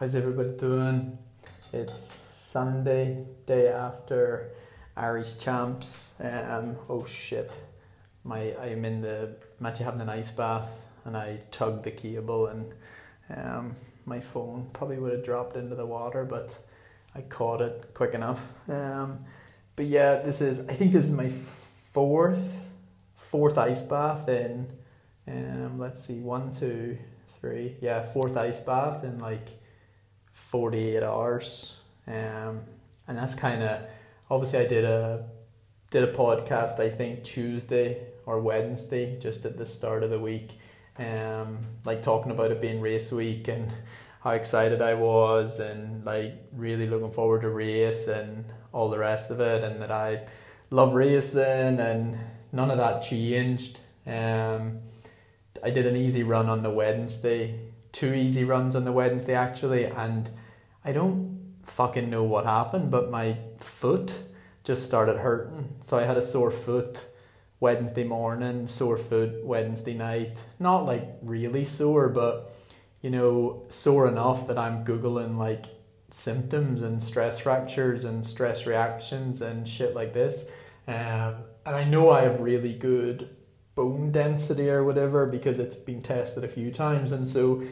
How's everybody doing? It's Sunday, day after Irish champs. Um, oh shit, my I'm in the I'm actually having an ice bath, and I tugged the cable, and um, my phone probably would have dropped into the water, but I caught it quick enough. Um, but yeah, this is I think this is my fourth fourth ice bath in um, let's see one two three yeah fourth ice bath in like 48 hours um, and that's kind of obviously I did a did a podcast I think Tuesday or Wednesday just at the start of the week um, like talking about it being race week and how excited I was and like really looking forward to race and all the rest of it and that I love racing and none of that changed. Um, I did an easy run on the Wednesday, two easy runs on the Wednesday actually, and I don't fucking know what happened, but my foot just started hurting. So I had a sore foot Wednesday morning, sore foot Wednesday night. Not like really sore, but you know, sore enough that I'm Googling like symptoms and stress fractures and stress reactions and shit like this. Um, and I know I have really good bone density or whatever because it's been tested a few times, and so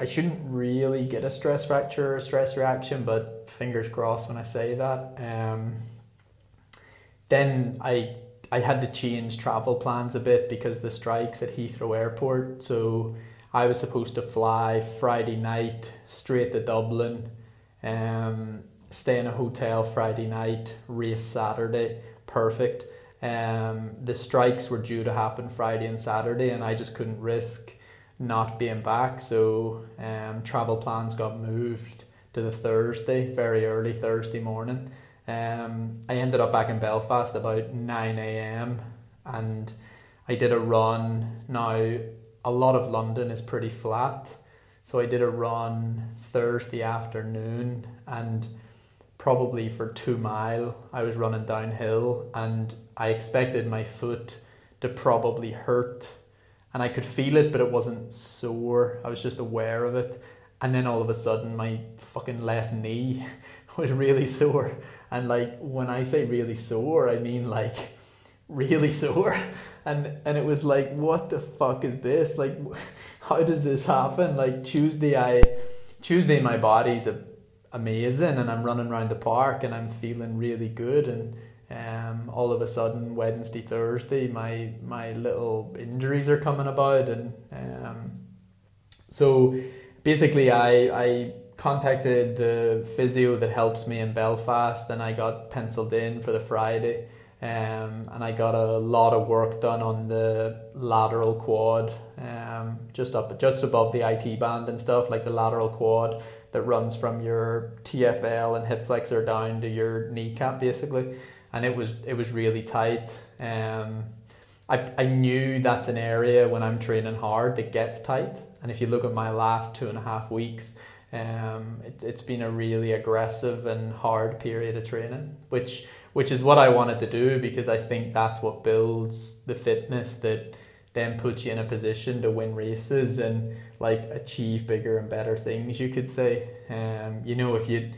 I shouldn't really get a stress fracture or a stress reaction, but fingers crossed when I say that. Um, then I I had to change travel plans a bit because the strikes at Heathrow Airport. So I was supposed to fly Friday night straight to Dublin, um, stay in a hotel Friday night, race Saturday, perfect. Um, the strikes were due to happen Friday and Saturday, and I just couldn't risk not being back. So um, travel plans got moved to the Thursday, very early Thursday morning. Um, I ended up back in Belfast about 9 a.m. and I did a run. Now, a lot of London is pretty flat, so I did a run Thursday afternoon and probably for two mile I was running downhill and I expected my foot to probably hurt and I could feel it but it wasn't sore. I was just aware of it. And then all of a sudden my fucking left knee was really sore. And like when I say really sore, I mean like really sore. And and it was like what the fuck is this? Like how does this happen? Like Tuesday I Tuesday my body's amazing and I'm running around the park and I'm feeling really good and all of a sudden Wednesday Thursday my my little injuries are coming about and um, so basically I I contacted the physio that helps me in Belfast and I got penciled in for the Friday um, and I got a lot of work done on the lateral quad um, just up just above the IT band and stuff like the lateral quad that runs from your TFL and hip flexor down to your kneecap basically, and it was it was really tight. Um, I I knew that's an area when I'm training hard that gets tight, and if you look at my last two and a half weeks. Um, it, it's been a really aggressive and hard period of training, which which is what I wanted to do because I think that's what builds the fitness that then puts you in a position to win races and like achieve bigger and better things you could say um you know if you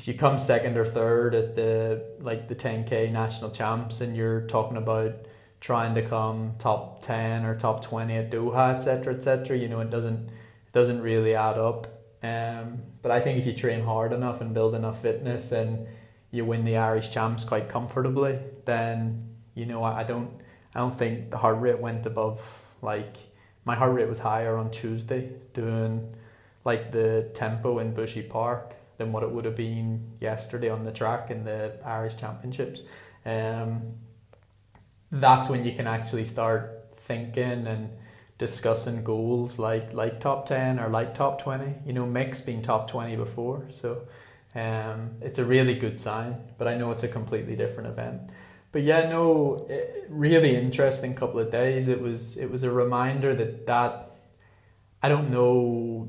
if you come second or third at the like the 10k national champs and you're talking about trying to come top 10 or top 20 at Doha etc etc you know it doesn't it doesn't really add up. Um but I think if you train hard enough and build enough fitness and you win the Irish champs quite comfortably then you know I, I don't I don't think the heart rate went above like my heart rate was higher on Tuesday doing like the tempo in Bushy Park than what it would have been yesterday on the track in the Irish Championships. Um, that's when you can actually start thinking and discussing goals like like top 10 or like top 20 you know Mick's been top 20 before so um, it's a really good sign but I know it's a completely different event but yeah, no, really interesting couple of days. It was it was a reminder that that I don't know.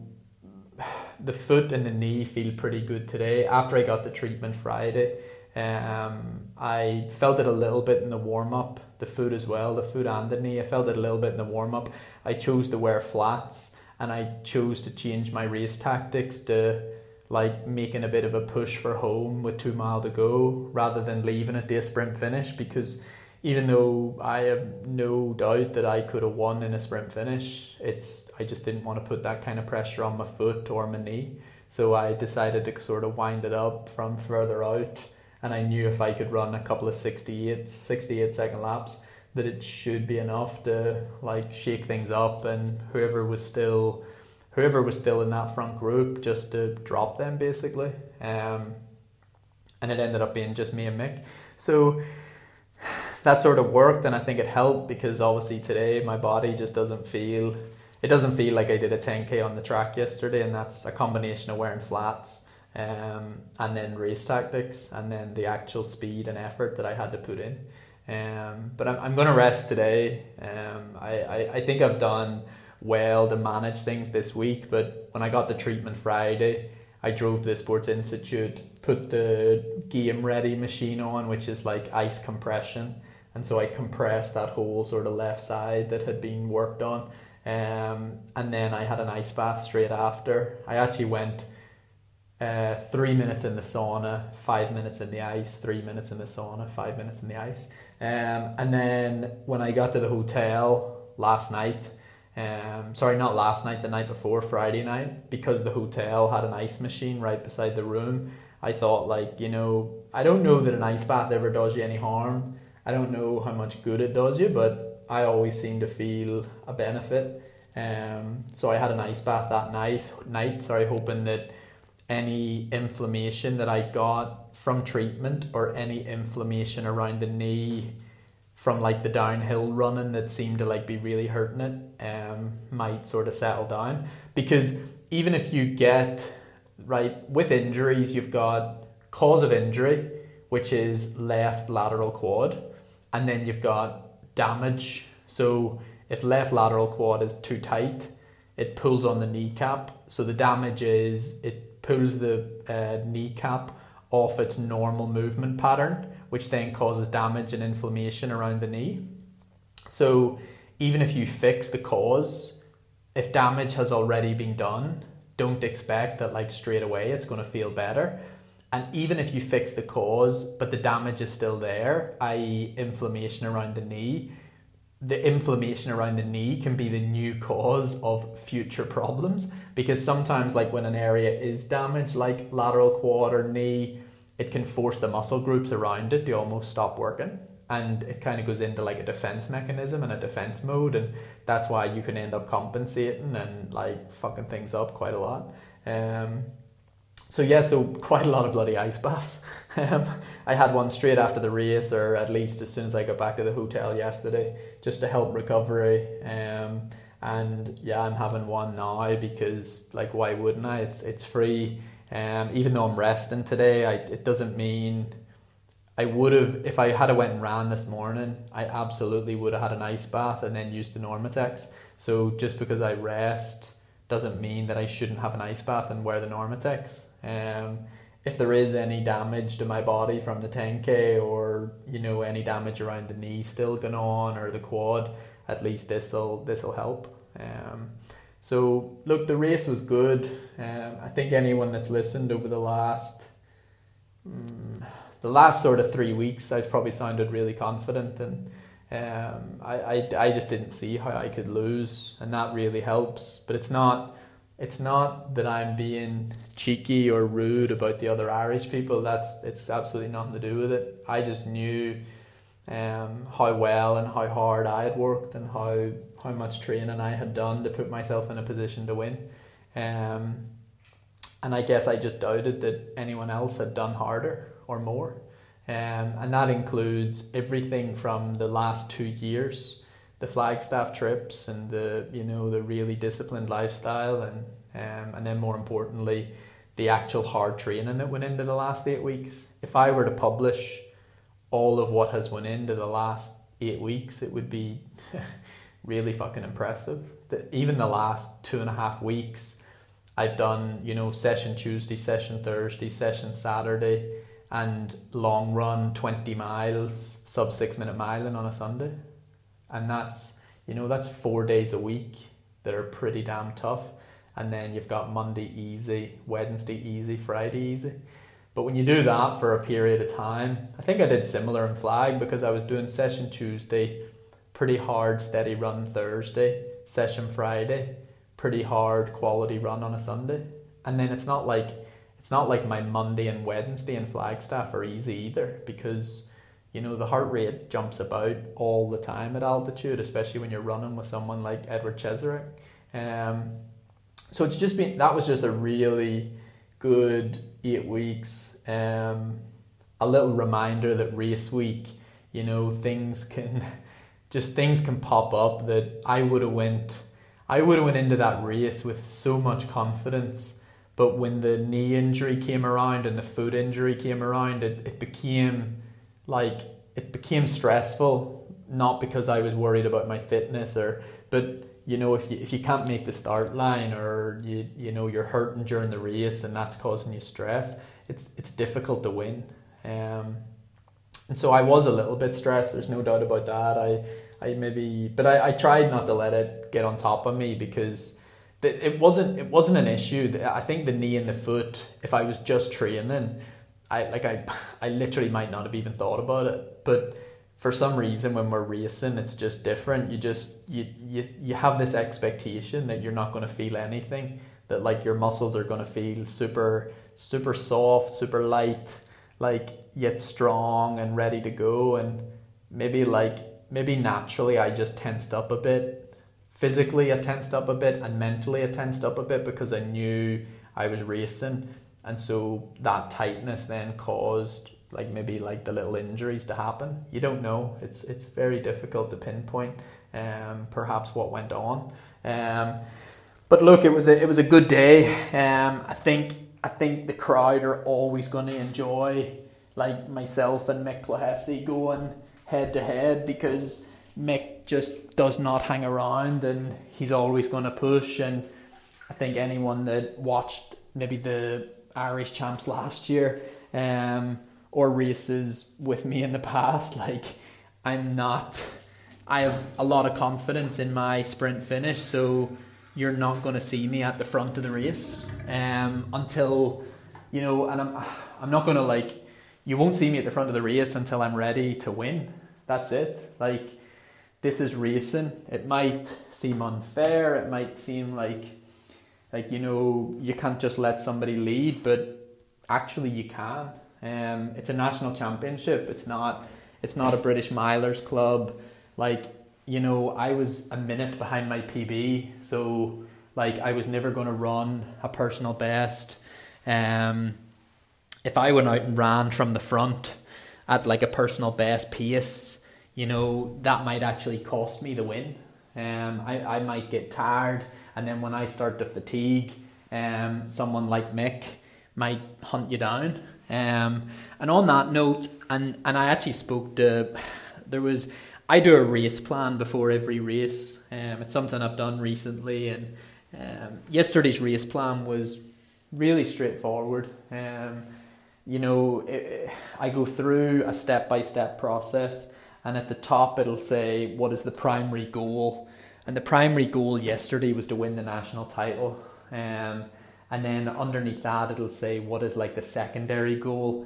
The foot and the knee feel pretty good today. After I got the treatment Friday, um, I felt it a little bit in the warm up. The foot as well, the foot and the knee. I felt it a little bit in the warm up. I chose to wear flats, and I chose to change my race tactics to like making a bit of a push for home with two mile to go rather than leaving it to a sprint finish because even though I have no doubt that I could have won in a sprint finish, it's I just didn't want to put that kind of pressure on my foot or my knee. So I decided to sort of wind it up from further out and I knew if I could run a couple of 68, 68 second laps that it should be enough to like shake things up and whoever was still whoever was still in that front group just to drop them basically um, and it ended up being just me and Mick so that sort of worked and I think it helped because obviously today my body just doesn't feel it doesn't feel like I did a 10k on the track yesterday and that's a combination of wearing flats um, and then race tactics and then the actual speed and effort that I had to put in. Um, but I'm, I'm going to rest today. Um, I, I, I think I've done well to manage things this week but when I got the treatment Friday I drove to the Sports Institute put the game ready machine on which is like ice compression and so I compressed that whole sort of left side that had been worked on. Um, and then I had an ice bath straight after. I actually went uh, three minutes in the sauna, five minutes in the ice, three minutes in the sauna, five minutes in the ice. Um, and then when I got to the hotel last night, um, sorry, not last night, the night before, Friday night, because the hotel had an ice machine right beside the room, I thought, like, you know, I don't know that an ice bath ever does you any harm I don't know how much good it does you, but I always seem to feel a benefit. Um, so I had an ice bath that night, night, sorry, hoping that any inflammation that I got from treatment or any inflammation around the knee from like the downhill running that seemed to like be really hurting it um, might sort of settle down because even if you get right with injuries you've got cause of injury which is left lateral quad and then you've got damage. So if left lateral quad is too tight, it pulls on the kneecap. So the damage is it pulls the uh, kneecap off its normal movement pattern, which then causes damage and inflammation around the knee. So even if you fix the cause, if damage has already been done, don't expect that like straight away it's going to feel better and even if you fix the cause, but the damage is still there, i.e., inflammation around the knee, the inflammation around the knee can be the new cause of future problems. Because sometimes, like when an area is damaged, like lateral quad or knee, it can force the muscle groups around it to almost stop working. And it kind of goes into like a defense mechanism and a defense mode. And that's why you can end up compensating and like fucking things up quite a lot. Um, so yeah, so quite a lot of bloody ice baths. Um, I had one straight after the race, or at least as soon as I got back to the hotel yesterday, just to help recovery. Um, and yeah, I'm having one now because like why wouldn't I? It's it's free. Um, even though I'm resting today, I, it doesn't mean I would have if I had a went and ran this morning. I absolutely would have had an ice bath and then used the Normatecs. So just because I rest doesn't mean that I shouldn't have an ice bath and wear the Normatecs. Um, if there is any damage to my body from the 10k or you know any damage around the knee still going on or the quad, at least this will this will help. Um, so look, the race was good. Um, I think anyone that's listened over the last um, the last sort of three weeks, I've probably sounded really confident and. Um, I, I, I just didn't see how I could lose, and that really helps. But it's not it's not that I'm being cheeky or rude about the other Irish people. That's it's absolutely nothing to do with it. I just knew um, how well and how hard I had worked and how how much training I had done to put myself in a position to win. Um, and I guess I just doubted that anyone else had done harder or more. Um, and that includes everything from the last two years the Flagstaff trips and the you know the really disciplined lifestyle and um, and then more importantly the actual hard training that went into the last eight weeks. If I were to publish all of what has went into the last eight weeks, it would be really fucking impressive. The, even the last two and a half weeks, I've done you know session Tuesday, session Thursday, session Saturday, and long run twenty miles, sub six minute miling on a Sunday and that's you know that's four days a week that are pretty damn tough, and then you've got Monday easy, Wednesday easy, Friday easy. But when you do that for a period of time, I think I did similar in flag because I was doing session Tuesday, pretty hard, steady run Thursday, session Friday, pretty hard quality run on a Sunday. And then it's not like it's not like my Monday and Wednesday in Flagstaff are easy either because you know the heart rate jumps about all the time at altitude, especially when you're running with someone like Edward Cheserek. Um, so it's just been that was just a really good eight weeks. Um, a little reminder that race week, you know, things can just things can pop up that I would have went I would have went into that race with so much confidence. But when the knee injury came around and the foot injury came around, it, it became like it became stressful. Not because I was worried about my fitness or but you know, if you if you can't make the start line or you you know you're hurting during the race and that's causing you stress, it's it's difficult to win. Um, and so I was a little bit stressed. There's no doubt about that. I I maybe, but I, I tried not to let it get on top of me because it wasn't it wasn't an issue. I think the knee and the foot. If I was just training, I like I I literally might not have even thought about it, but for some reason when we're racing it's just different you just you you, you have this expectation that you're not going to feel anything that like your muscles are going to feel super super soft super light like yet strong and ready to go and maybe like maybe naturally i just tensed up a bit physically i tensed up a bit and mentally i tensed up a bit because i knew i was racing and so that tightness then caused like maybe like the little injuries to happen. You don't know. It's it's very difficult to pinpoint um, perhaps what went on. Um, but look, it was a it was a good day. Um, I think I think the crowd are always going to enjoy like myself and Mick going head to head because Mick just does not hang around and he's always going to push. And I think anyone that watched maybe the Irish champs last year. Um, or races with me in the past. Like, I'm not, I have a lot of confidence in my sprint finish, so you're not going to see me at the front of the race um, until, you know, and I'm, I'm not going to like, you won't see me at the front of the race until I'm ready to win. That's it. Like, this is racing. It might seem unfair. It might seem like, like you know, you can't just let somebody lead, but actually you can. Um, it's a national championship. It's not. It's not a British milers club. Like you know, I was a minute behind my PB, so like I was never going to run a personal best. Um, if I went out and ran from the front at like a personal best pace, you know, that might actually cost me the win. Um, I, I might get tired, and then when I start to fatigue, um, someone like Mick might hunt you down. Um, and on that note, and and I actually spoke to there was I do a race plan before every race. Um, it's something I've done recently, and um, yesterday's race plan was really straightforward. Um, you know, it, I go through a step by step process, and at the top it'll say what is the primary goal, and the primary goal yesterday was to win the national title. Um, and then underneath that it'll say what is like the secondary goal?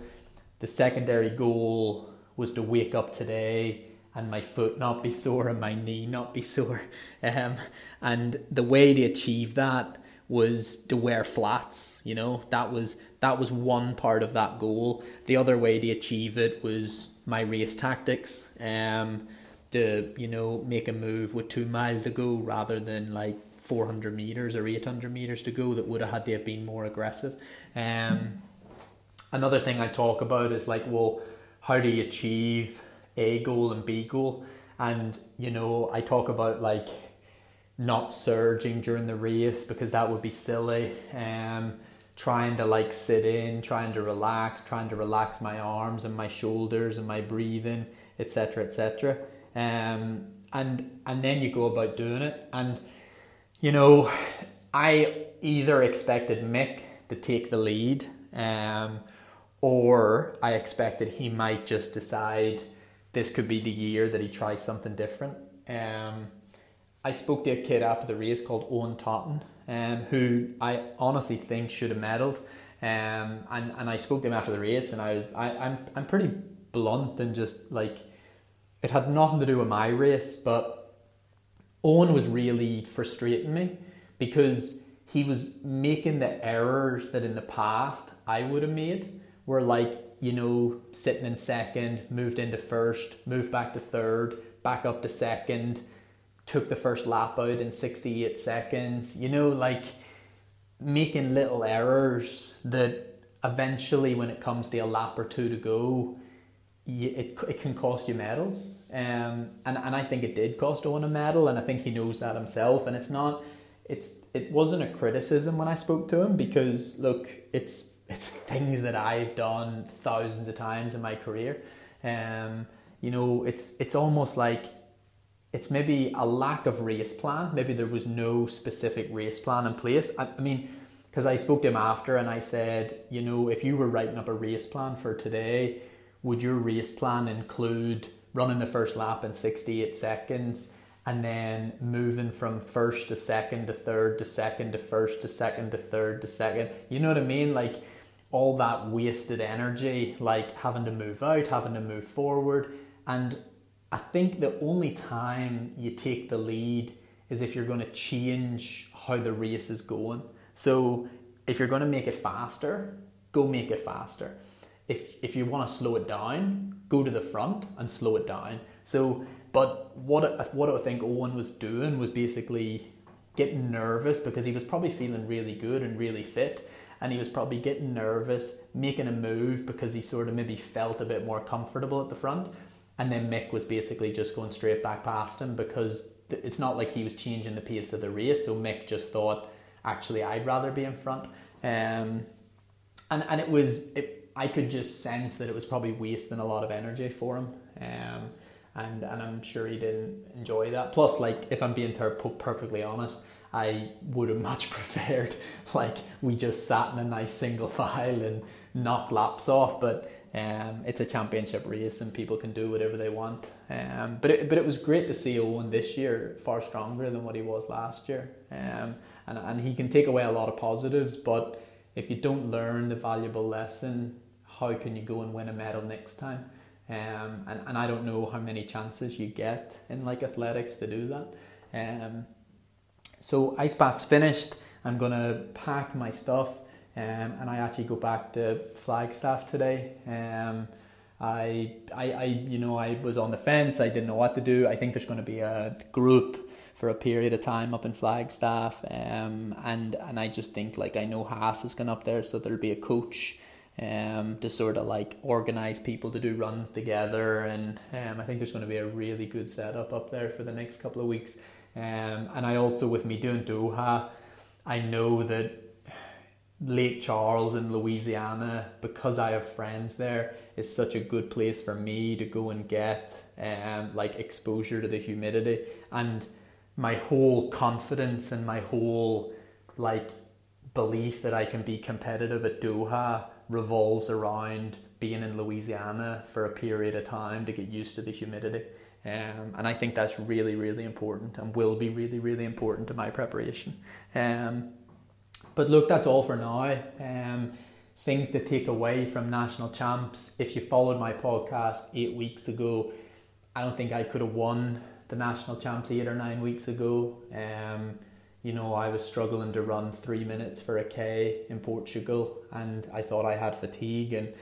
The secondary goal was to wake up today and my foot not be sore and my knee not be sore. Um, and the way to achieve that was to wear flats you know? That was that was one part of that goal. The other way to achieve it was my race tactics um, to you know make a move with two miles to go rather than like 400 meters or 800 meters to go that would have had to have been more aggressive. Um, another thing I talk about is like, well, how do you achieve A goal and B goal? And you know, I talk about like not surging during the race because that would be silly. Um, trying to like sit in, trying to relax, trying to relax my arms and my shoulders and my breathing, etc., etc. Um, and and then you go about doing it and you know, I either expected Mick to take the lead, um, or I expected he might just decide this could be the year that he tries something different. Um, I spoke to a kid after the race called Owen Totten, um, who I honestly think should have medalled. Um, and, and I spoke to him after the race, and I was I, I'm I'm pretty blunt and just like it had nothing to do with my race, but Owen was really frustrating me because he was making the errors that in the past I would have made, where like you know sitting in second, moved into first, moved back to third, back up to second, took the first lap out in sixty eight seconds. You know, like making little errors that eventually, when it comes to a lap or two to go, it, it can cost you medals. Um, and, and I think it did cost Owen a medal, and I think he knows that himself. And it's not, it's it wasn't a criticism when I spoke to him because look, it's it's things that I've done thousands of times in my career. Um, you know, it's it's almost like it's maybe a lack of race plan. Maybe there was no specific race plan in place. I, I mean, because I spoke to him after and I said, you know, if you were writing up a race plan for today, would your race plan include running the first lap in 68 seconds and then moving from first to second to third to second to first to second to third to second? You know what I mean? Like all that wasted energy, like having to move out, having to move forward. And I think the only time you take the lead is if you're going to change how the race is going. So if you're going to make it faster, go make it faster. If if you want to slow it down, go to the front and slow it down. So, but what what I think Owen was doing was basically getting nervous because he was probably feeling really good and really fit, and he was probably getting nervous, making a move because he sort of maybe felt a bit more comfortable at the front, and then Mick was basically just going straight back past him because it's not like he was changing the pace of the race. So Mick just thought actually I'd rather be in front. Um, and and it was it, I could just sense that it was probably wasting a lot of energy for him. Um, and and I'm sure he didn't enjoy that. Plus, like if I'm being ter- perfectly honest, I would have much preferred like we just sat in a nice single file and knocked laps off. But um, it's a championship race and people can do whatever they want. Um, but it, but it was great to see Owen this year far stronger than what he was last year. Um, and, and he can take away a lot of positives but if you don't learn the valuable lesson how can you go and win a medal next time um, and, and I don't know how many chances you get in like athletics to do that um, so ice bath's finished I'm gonna pack my stuff um, and I actually go back to Flagstaff today um, I, I, I, you know, I was on the fence. I didn't know what to do. I think there's going to be a group for a period of time up in Flagstaff. Um, and and I just think like I know Haas is going up there, so there'll be a coach um, to sort of like organize people to do runs together. And um, I think there's going to be a really good setup up there for the next couple of weeks. Um, and I also, with me doing Doha, I know that Lake Charles in Louisiana, because I have friends there, is such a good place for me to go and get um, like exposure to the humidity. And my whole confidence and my whole like belief that I can be competitive at Doha revolves around being in Louisiana for a period of time to get used to the humidity. Um, and I think that's really, really important and will be really, really important to my preparation. Um, but look, that's all for now. Um, things to take away from national champs. If you followed my podcast eight weeks ago, I don't think I could have won the national champs eight or nine weeks ago. Um, you know, I was struggling to run three minutes for a K in Portugal, and I thought I had fatigue, and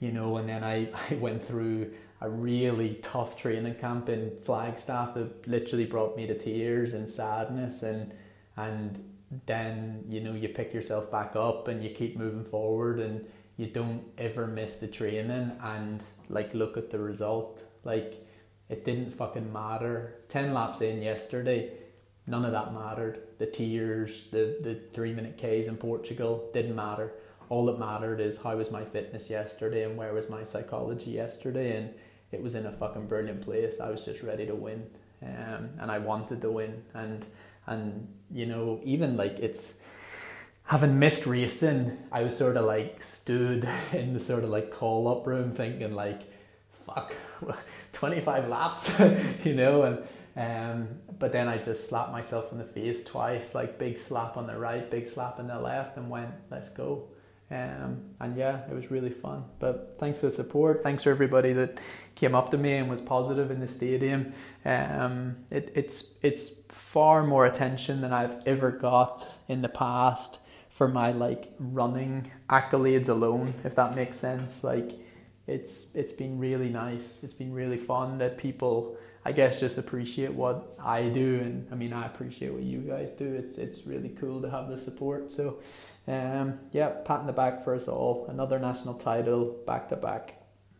you know, and then I, I went through a really tough training camp in Flagstaff that literally brought me to tears and sadness, and and then you know you pick yourself back up and you keep moving forward, and you don't ever miss the training, and like look at the result, like it didn't fucking matter. 10 laps in yesterday, none of that mattered. The tears, the, the three minute Ks in Portugal didn't matter. All that mattered is how was my fitness yesterday and where was my psychology yesterday. And it was in a fucking brilliant place. I was just ready to win. Um, and I wanted to win. And, and, you know, even like it's, having missed racing, I was sort of like stood in the sort of like call up room thinking like, fuck, 25 laps, you know, and Um, but then I just slapped myself in the face twice, like big slap on the right, big slap on the left, and went, let's go. Um, and yeah, it was really fun. But thanks for the support. Thanks for everybody that came up to me and was positive in the stadium. Um, it, it's it's far more attention than I've ever got in the past for my like running accolades alone, if that makes sense. Like it's it's been really nice. It's been really fun that people I guess just appreciate what I do and I mean I appreciate what you guys do. It's it's really cool to have the support. So um, yeah, pat in the back for us all. Another national title back to back.